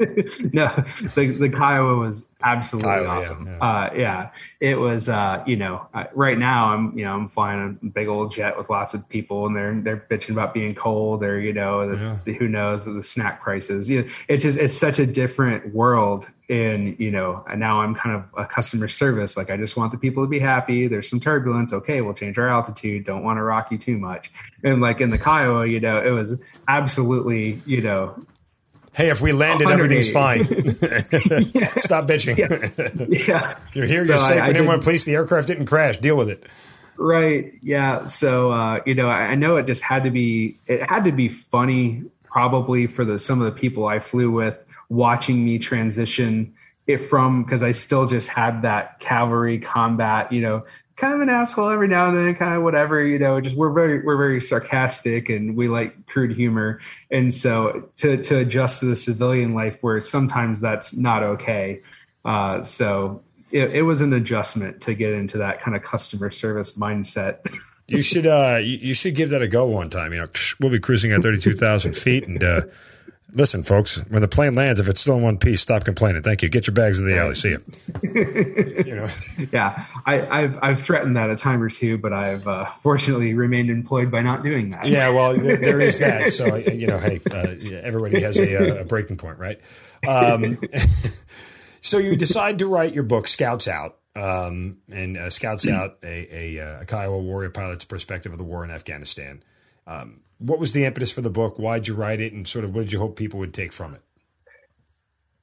no, the the Kiowa was absolutely Kiowa, awesome. Yeah, yeah. Uh, yeah, it was. Uh, you know, right now I'm you know I'm flying a big old jet with lots of people, and they're they're bitching about being cold, or you know, the, yeah. the, who knows the, the snack prices. You know, it's just it's such a different world. And you know, and now I'm kind of a customer service. Like I just want the people to be happy. There's some turbulence. Okay, we'll change our altitude. Don't want to rock you too much. And like in the Kiowa, you know, it was absolutely you know Hey, if we landed, everything's fine. Stop bitching. Yeah. yeah. You're here, you're safe. I, I didn't police the aircraft didn't crash. Deal with it. Right. Yeah. So uh, you know, I, I know it just had to be it had to be funny probably for the some of the people I flew with watching me transition it from because I still just had that cavalry combat, you know, kind of an asshole every now and then, kind of whatever, you know, just we're very we're very sarcastic and we like crude humor. And so to to adjust to the civilian life where sometimes that's not okay. Uh, so it, it was an adjustment to get into that kind of customer service mindset. you should uh you, you, should give that a go one time. You know, we'll be cruising at thirty two thousand feet and uh Listen, folks, when the plane lands, if it's still in one piece, stop complaining. Thank you. Get your bags in the alley. See you. you know. Yeah, I, have I've threatened that a time or two, but I've uh, fortunately remained employed by not doing that. Yeah, well, there, there is that. So you know, hey, uh, everybody has a, a, breaking point, right? Um, so you decide to write your book, Scouts Out, um, and uh, Scouts Out, a, a, a Kiowa warrior pilot's perspective of the war in Afghanistan. Um, what was the impetus for the book? Why'd you write it, and sort of what did you hope people would take from it?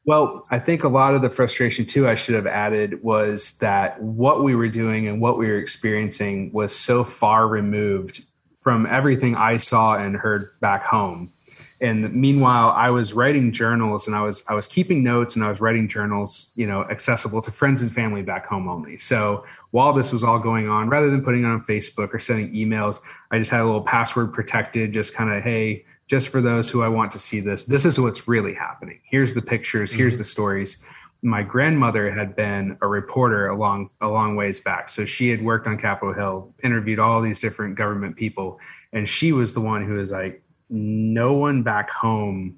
Well, I think a lot of the frustration too I should have added was that what we were doing and what we were experiencing was so far removed from everything I saw and heard back home and meanwhile i was writing journals and i was i was keeping notes and i was writing journals you know accessible to friends and family back home only so while this was all going on rather than putting it on facebook or sending emails i just had a little password protected just kind of hey just for those who i want to see this this is what's really happening here's the pictures here's mm-hmm. the stories my grandmother had been a reporter a long a long ways back so she had worked on capitol hill interviewed all these different government people and she was the one who was like no one back home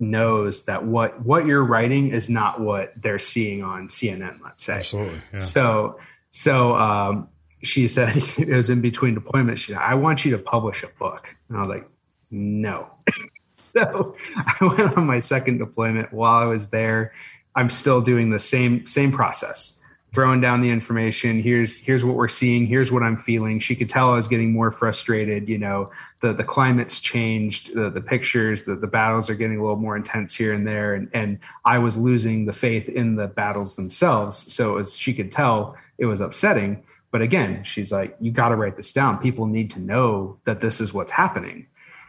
knows that what what you're writing is not what they're seeing on CNN. Let's say. Absolutely. Yeah. So so um, she said it was in between deployments. She said, "I want you to publish a book," and I was like, "No." so I went on my second deployment. While I was there, I'm still doing the same same process throwing down the information. Here's here's what we're seeing. Here's what i'm feeling. She could tell i was getting more frustrated you know. The the climate's changed. The, the pictures the, the battles are getting a little more intense here and there. And and i was losing the faith in the battles themselves. So as she could tell it was upsetting but again she's like you got to write this down people need to know that this is what's happening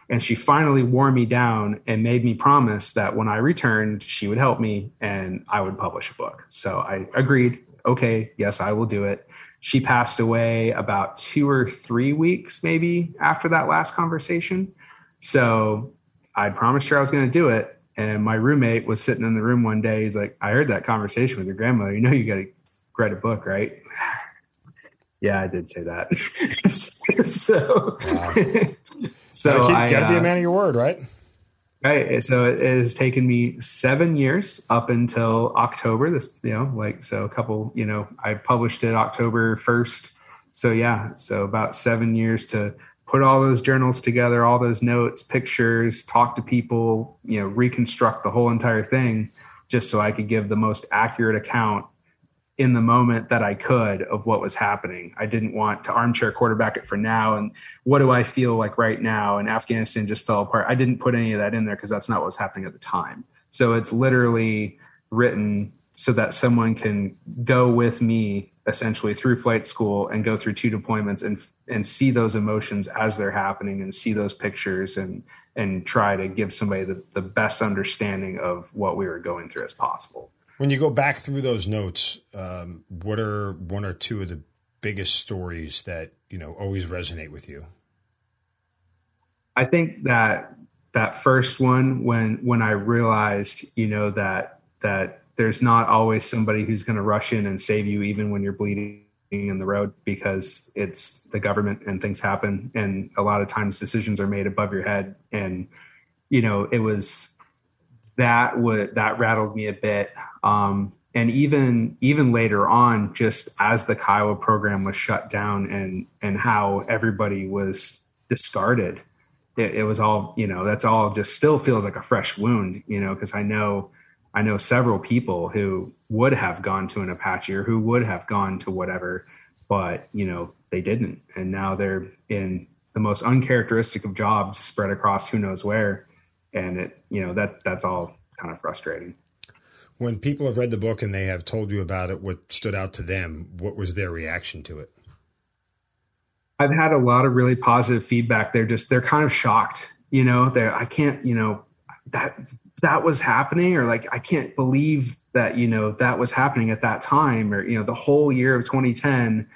and she finally wore me down and made me promise that when i returned she would help me and i would publish a book so i agreed okay, yes, I will do it. She passed away about two or three weeks, maybe after that last conversation. So I promised her I was going to do it. And my roommate was sitting in the room one day. He's like, I heard that conversation with your grandmother. You know, you got to write a book, right? Yeah, I did say that. so, wow. so gotta, keep, I, gotta be a uh, man of your word, right? Right. So it has taken me seven years up until October. This, you know, like, so a couple, you know, I published it October 1st. So yeah, so about seven years to put all those journals together, all those notes, pictures, talk to people, you know, reconstruct the whole entire thing just so I could give the most accurate account in the moment that I could of what was happening. I didn't want to armchair quarterback it for now. And what do I feel like right now? And Afghanistan just fell apart. I didn't put any of that in there because that's not what was happening at the time. So it's literally written so that someone can go with me essentially through flight school and go through two deployments and and see those emotions as they're happening and see those pictures and and try to give somebody the, the best understanding of what we were going through as possible. When you go back through those notes, um, what are one or two of the biggest stories that you know always resonate with you? I think that that first one when when I realized, you know, that that there's not always somebody who's going to rush in and save you even when you're bleeding in the road because it's the government and things happen and a lot of times decisions are made above your head and you know it was that would that rattled me a bit. Um, and even even later on, just as the Kiowa program was shut down and and how everybody was discarded, it, it was all you know. That's all just still feels like a fresh wound, you know, because I know I know several people who would have gone to an Apache or who would have gone to whatever, but you know they didn't, and now they're in the most uncharacteristic of jobs spread across who knows where and it you know that that's all kind of frustrating. When people have read the book and they have told you about it, what stood out to them? What was their reaction to it? I've had a lot of really positive feedback. They're just they're kind of shocked. You know, they're I can't you know that that was happening or like I can't believe that you know that was happening at that time or you know the whole year of 2010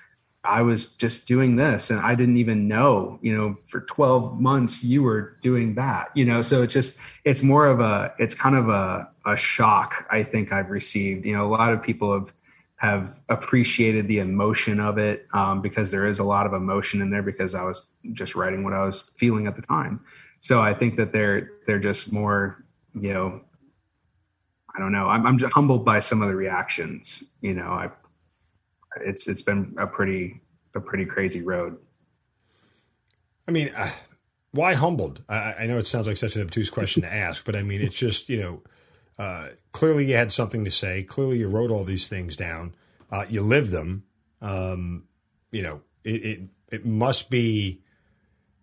I was just doing this and I didn't even know, you know, for 12 months you were doing that, you know, so it's just, it's more of a, it's kind of a, a shock I think I've received. You know, a lot of people have, have appreciated the emotion of it um, because there is a lot of emotion in there because I was just writing what I was feeling at the time. So I think that they're, they're just more, you know, I don't know. I'm, I'm humbled by some of the reactions, you know, I, it's it's been a pretty a pretty crazy road. I mean, uh, why humbled? I, I, know it sounds like such an obtuse question to ask, but I mean, it's just you know, uh, clearly you had something to say. Clearly you wrote all these things down. Uh, you lived them. Um, you know, it, it it must be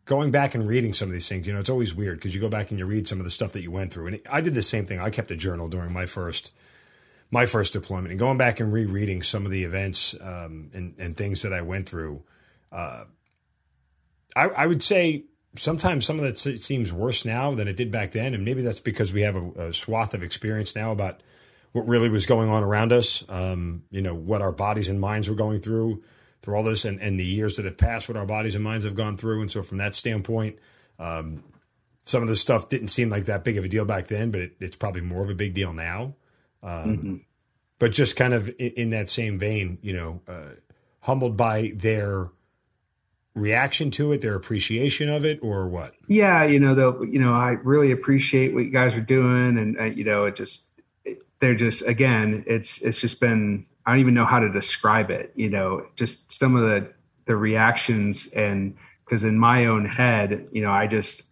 going back and reading some of these things. You know, it's always weird because you go back and you read some of the stuff that you went through. And I did the same thing. I kept a journal during my first my first deployment and going back and rereading some of the events um, and, and, things that I went through, uh, I, I, would say sometimes some of that seems worse now than it did back then. And maybe that's because we have a, a swath of experience now about what really was going on around us, um, you know, what our bodies and minds were going through through all this and, and the years that have passed, what our bodies and minds have gone through. And so from that standpoint, um, some of the stuff didn't seem like that big of a deal back then, but it, it's probably more of a big deal now. Um, mm-hmm. But just kind of in, in, that same vein, you know, uh, humbled by their reaction to it, their appreciation of it, or what? Yeah, you know, though, you know, I really appreciate what you guys are doing, and uh, you know, it just it, they're just again, it's it's just been I don't even know how to describe it. You know, just some of the the reactions and because in my own head, you know, I just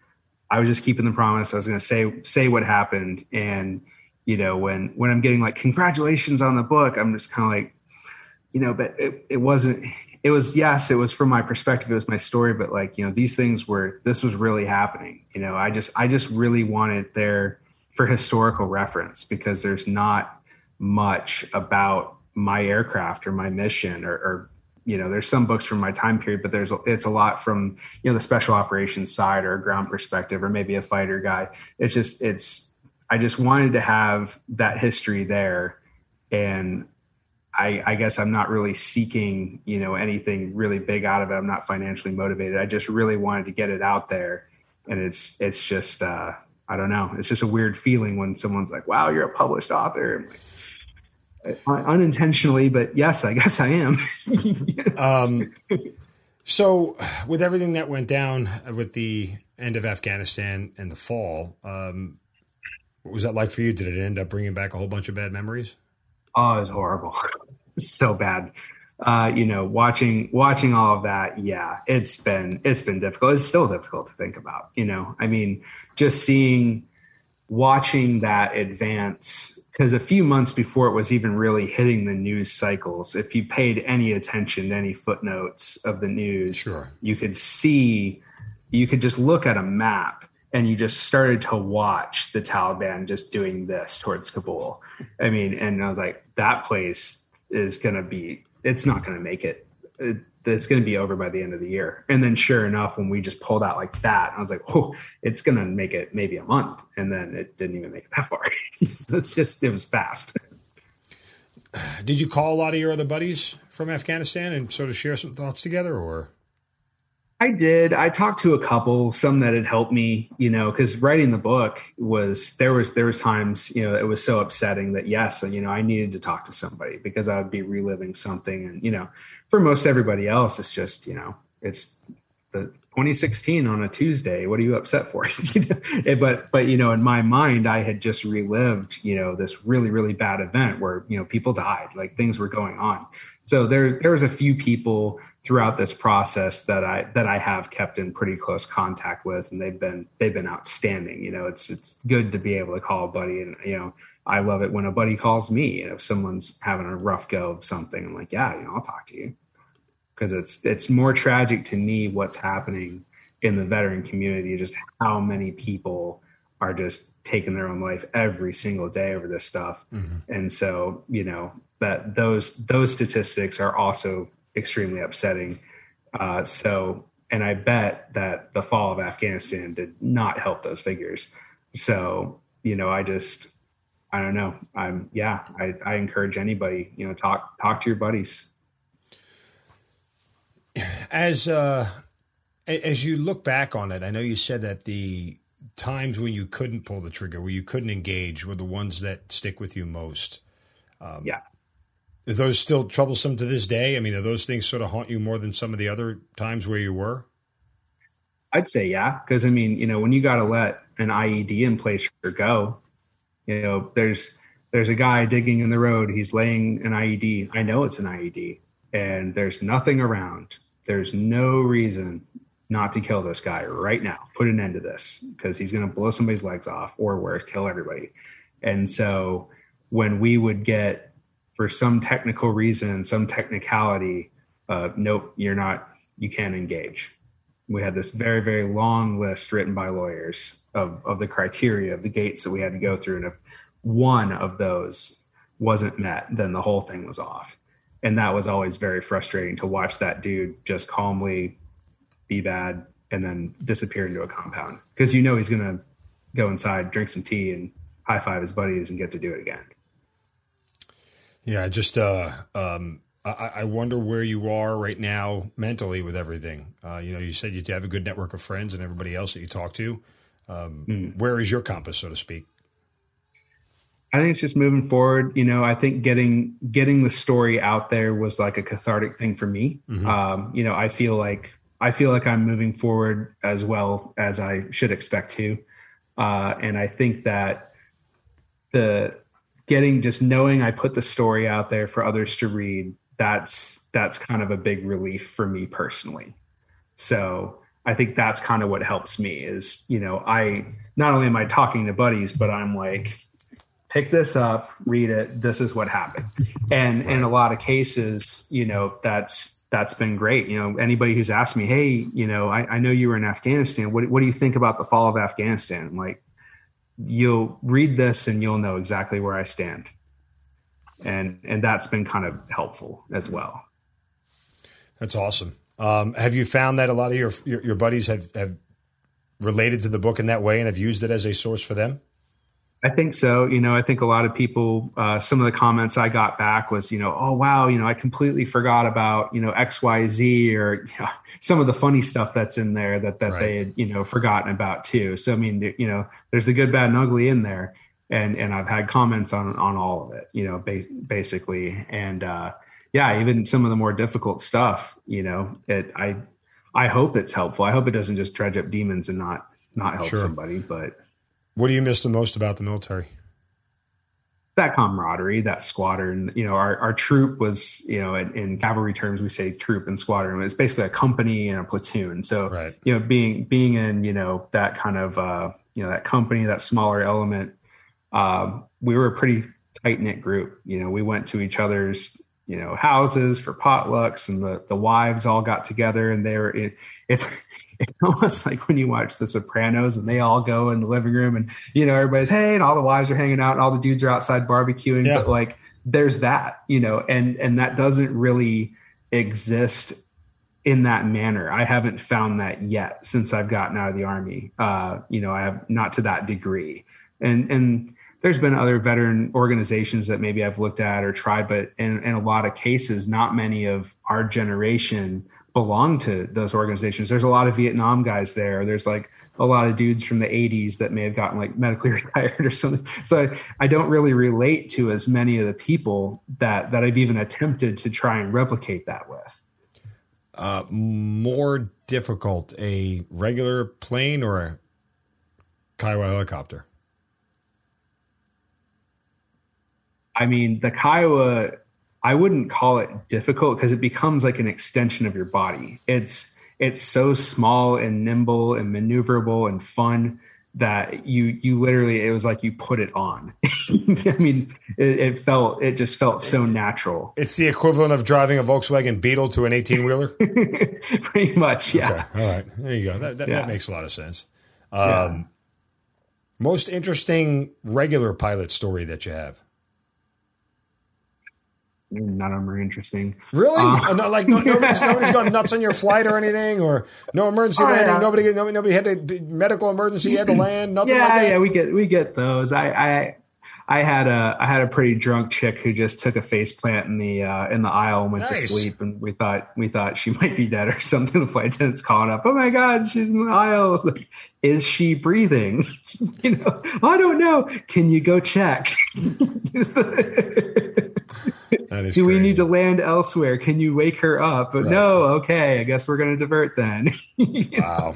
I was just keeping the promise. I was going to say say what happened and you know when when i'm getting like congratulations on the book i'm just kind of like you know but it, it wasn't it was yes it was from my perspective it was my story but like you know these things were this was really happening you know i just i just really wanted there for historical reference because there's not much about my aircraft or my mission or, or you know there's some books from my time period but there's it's a lot from you know the special operations side or a ground perspective or maybe a fighter guy. It's just it's I just wanted to have that history there. And I, I, guess I'm not really seeking, you know, anything really big out of it. I'm not financially motivated. I just really wanted to get it out there. And it's, it's just, uh, I don't know. It's just a weird feeling when someone's like, wow, you're a published author. Like, unintentionally, but yes, I guess I am. um, so with everything that went down with the end of Afghanistan and the fall, um, what was that like for you? Did it end up bringing back a whole bunch of bad memories? Oh, it was horrible. so bad. Uh, you know, watching watching all of that, yeah, it's been it's been difficult. It's still difficult to think about. You know, I mean, just seeing, watching that advance because a few months before it was even really hitting the news cycles, if you paid any attention to any footnotes of the news, sure. you could see, you could just look at a map and you just started to watch the Taliban just doing this towards Kabul. I mean, and I was like, that place is going to be, it's not going to make it. it it's going to be over by the end of the year. And then sure enough, when we just pulled out like that, I was like, oh, it's going to make it maybe a month. And then it didn't even make it that far. so it's just, it was fast. Did you call a lot of your other buddies from Afghanistan and sort of share some thoughts together or? I did. I talked to a couple, some that had helped me, you know, because writing the book was there was there was times, you know, it was so upsetting that yes, you know, I needed to talk to somebody because I would be reliving something, and you know, for most everybody else, it's just you know, it's the 2016 on a Tuesday. What are you upset for? Eh, but but you know, in my mind, I had just relived, you know, this really really bad event where you know people died, like things were going on. So there there was a few people throughout this process that I that I have kept in pretty close contact with, and they've been they've been outstanding. You know, it's it's good to be able to call a buddy, and you know, I love it when a buddy calls me. if someone's having a rough go of something, I'm like, yeah, you know, I'll talk to you because it's it's more tragic to me what's happening in the veteran community, just how many people are just taking their own life every single day over this stuff. Mm-hmm. And so, you know, that those those statistics are also extremely upsetting. Uh, so, and I bet that the fall of Afghanistan did not help those figures. So, you know, I just I don't know. I'm yeah. I, I encourage anybody, you know, talk talk to your buddies. As uh, as you look back on it, I know you said that the times when you couldn't pull the trigger, where you couldn't engage, were the ones that stick with you most. Um, yeah. Are those still troublesome to this day? I mean, are those things sort of haunt you more than some of the other times where you were? I'd say yeah, because I mean, you know, when you got to let an IED in place or go, you know, there's there's a guy digging in the road. He's laying an IED. I know it's an IED, and there's nothing around. There's no reason not to kill this guy right now. Put an end to this because he's going to blow somebody's legs off or worse, kill everybody. And so when we would get, for some technical reason, some technicality, uh, nope, you're not, you can't engage. We had this very, very long list written by lawyers of, of the criteria of the gates that we had to go through. And if one of those wasn't met, then the whole thing was off. And that was always very frustrating to watch that dude just calmly be bad, and then disappear into a compound because you know he's going to go inside, drink some tea, and high five his buddies and get to do it again. Yeah, just uh, um, I, I, wonder where you are right now mentally with everything. Uh, you know, you said you have a good network of friends and everybody else that you talk to. Um, mm. Where is your compass, so to speak? I think it's just moving forward. You know, I think getting getting the story out there was like a cathartic thing for me. Mm-hmm. Um, you know, I feel like I feel like I'm moving forward as well as I should expect to. Uh, and I think that the getting just knowing I put the story out there for others to read, that's that's kind of a big relief for me personally. So I think that's kind of what helps me is, you know, I not only am I talking to buddies, but I'm like, pick this up, read it, this is what happened. And right. in a lot of cases, you know, that's that's been great. You know, anybody who's asked me, hey, you know, I, I know you were in Afghanistan. What, what do you think about the fall of Afghanistan? I'm like, you'll read this and you'll know exactly where I stand. And and that's been kind of helpful as well. That's awesome. Um, have you found that a lot of your, your, your buddies have have related to the book in that way and have used it as a source for them? I think so. You know, I think a lot of people, uh, some of the comments I got back was, you know, oh, wow, you know, I completely forgot about, you know, XYZ or you know, some of the funny stuff that's in there that, that right. they had, you know, forgotten about too. So, I mean, you know, there's the good, bad, and ugly in there. And, and I've had comments on, on all of it, you know, ba- basically. And, uh, yeah, even some of the more difficult stuff, you know, it, I, I hope it's helpful. I hope it doesn't just dredge up demons and not, not help sure. somebody, but what do you miss the most about the military? That camaraderie, that squadron. You know, our, our troop was, you know, in, in cavalry terms, we say troop and squadron. It's basically a company and a platoon. So, right. you know, being being in, you know, that kind of, uh, you know, that company, that smaller element, um, we were a pretty tight knit group. You know, we went to each other's you know houses for potlucks and the the wives all got together and they were it, it's it's almost like when you watch The Sopranos and they all go in the living room and you know everybody's hey and all the wives are hanging out and all the dudes are outside barbecuing. Yeah. But like there's that, you know, and and that doesn't really exist in that manner. I haven't found that yet since I've gotten out of the army. Uh, you know, I have not to that degree. And and there's been other veteran organizations that maybe I've looked at or tried, but in, in a lot of cases, not many of our generation belong to those organizations. There's a lot of Vietnam guys there. There's like a lot of dudes from the 80s that may have gotten like medically retired or something. So I, I don't really relate to as many of the people that that I've even attempted to try and replicate that with. Uh, more difficult, a regular plane or a Kiowa helicopter? I mean, the Kiowa I wouldn't call it difficult because it becomes like an extension of your body. It's it's so small and nimble and maneuverable and fun that you you literally it was like you put it on. I mean, it, it, felt it just felt so natural. It's the equivalent of driving a Volkswagen Beetle to an eighteen wheeler. Pretty much, yeah. Okay. All right, there you go. That, that, yeah. that, makes a lot of sense. Um, yeah. Most interesting regular pilot story that you have? None of them are interesting. Really? Uh, no, like no, nobody's, nobody's gone nuts on your flight or anything, or no emergency oh, landing. Yeah. Nobody, nobody, nobody had a medical emergency. Had to land. Nothing. Yeah, like yeah, we get we get those. I, I I had a I had a pretty drunk chick who just took a face plant in the uh, in the aisle and went nice. to sleep, and we thought we thought she might be dead or something. The flight attendant's calling up, "Oh my god, she's in the aisle! Like, is she breathing? you know, I don't know. Can you go check? Do crazy. we need to land elsewhere? Can you wake her up? But right. no, okay, I guess we're going to divert then. wow.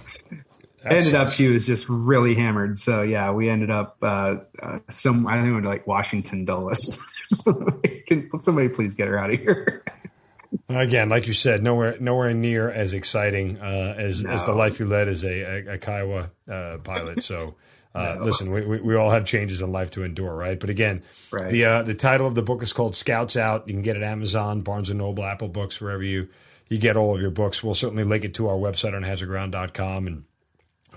ended sucks. up she was just really hammered. So yeah, we ended up uh, uh, some I think we went to like Washington Dulles. somebody, can somebody please get her out of here. Again, like you said, nowhere nowhere near as exciting uh, as no. as the life you led as a, a, a Kiowa uh, pilot. So. Uh, no. Listen, we, we, we, all have changes in life to endure, right? But again, right. the uh, the title of the book is called Scouts Out. You can get it at Amazon, Barnes and Noble, Apple Books, wherever you you get all of your books. We'll certainly link it to our website on hazardground.com and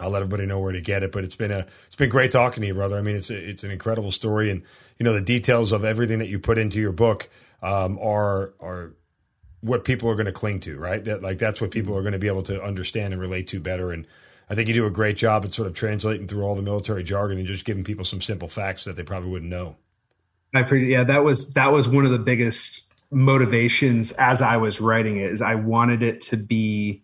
I'll let everybody know where to get it. But it's been a it's been great talking to you, brother. I mean, it's a, it's an incredible story, and you know the details of everything that you put into your book um, are are what people are going to cling to, right? That, like that's what people are going to be able to understand and relate to better. And I think you do a great job at sort of translating through all the military jargon and just giving people some simple facts that they probably wouldn't know. I appreciate. Yeah, that was that was one of the biggest motivations as I was writing it. Is I wanted it to be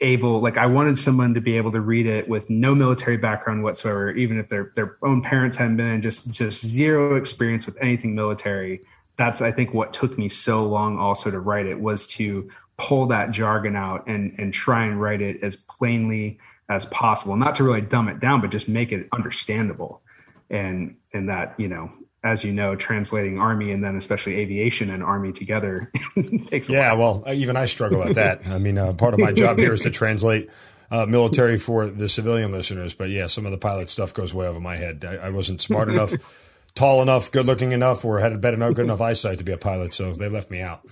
able like i wanted someone to be able to read it with no military background whatsoever even if their their own parents hadn't been in just just zero experience with anything military that's i think what took me so long also to write it was to pull that jargon out and and try and write it as plainly as possible not to really dumb it down but just make it understandable and and that you know as you know, translating army and then especially aviation and army together takes. yeah, while. well, even I struggle at that. I mean, uh, part of my job here is to translate uh, military for the civilian listeners. But yeah, some of the pilot stuff goes way over my head. I, I wasn't smart enough, tall enough, good looking enough, or had better good enough eyesight to be a pilot, so they left me out.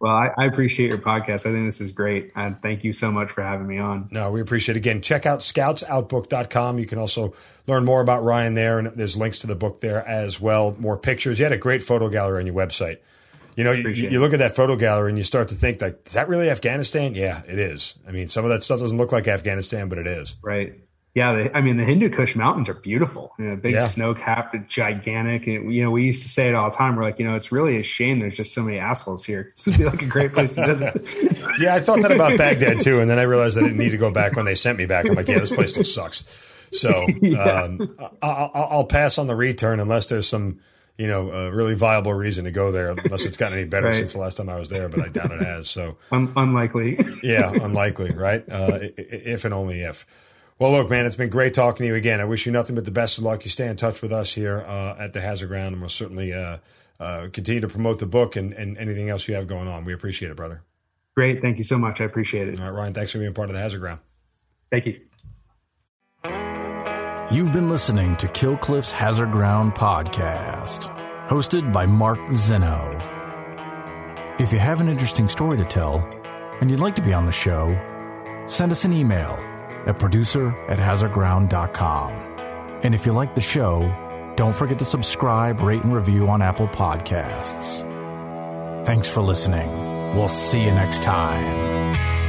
Well, I, I, appreciate your podcast. I think this is great. And thank you so much for having me on. No, we appreciate it. Again, check out scoutsoutbook.com. You can also learn more about Ryan there, and there's links to the book there as well. More pictures. You had a great photo gallery on your website. You know, you, you, look at that photo gallery and you start to think like, is that really Afghanistan? Yeah, it is. I mean, some of that stuff doesn't look like Afghanistan, but it is. Right. Yeah, the, I mean the Hindu Kush mountains are beautiful. You know, big yeah. snow capped, gigantic. And, you know, we used to say it all the time. We're like, you know, it's really a shame there's just so many assholes here. This would be like a great place to visit. yeah, I thought that about Baghdad too, and then I realized I didn't need to go back when they sent me back. I'm like, yeah, this place still sucks. So yeah. um, I'll, I'll, pass on the return unless there's some you know a really viable reason to go there. Unless it's gotten any better right. since the last time I was there, but I doubt it has. So Un- unlikely. yeah, unlikely, right? Uh, if and only if. Well, look, man, it's been great talking to you again. I wish you nothing but the best of luck. You stay in touch with us here uh, at the Hazard Ground, and we'll certainly uh, uh, continue to promote the book and, and, anything else you have going on. We appreciate it, brother. Great. Thank you so much. I appreciate it. All right, Ryan, thanks for being part of the Hazard Ground. Thank you. You've been listening to Kill Cliff's Hazard Ground podcast, hosted by Mark Zeno. If you have an interesting story to tell and you'd like to be on the show, send us an email at producer at hazardground.com. And if you like the show, don't forget to subscribe, rate, and review on Apple Podcasts. Thanks for listening. We'll see you next time.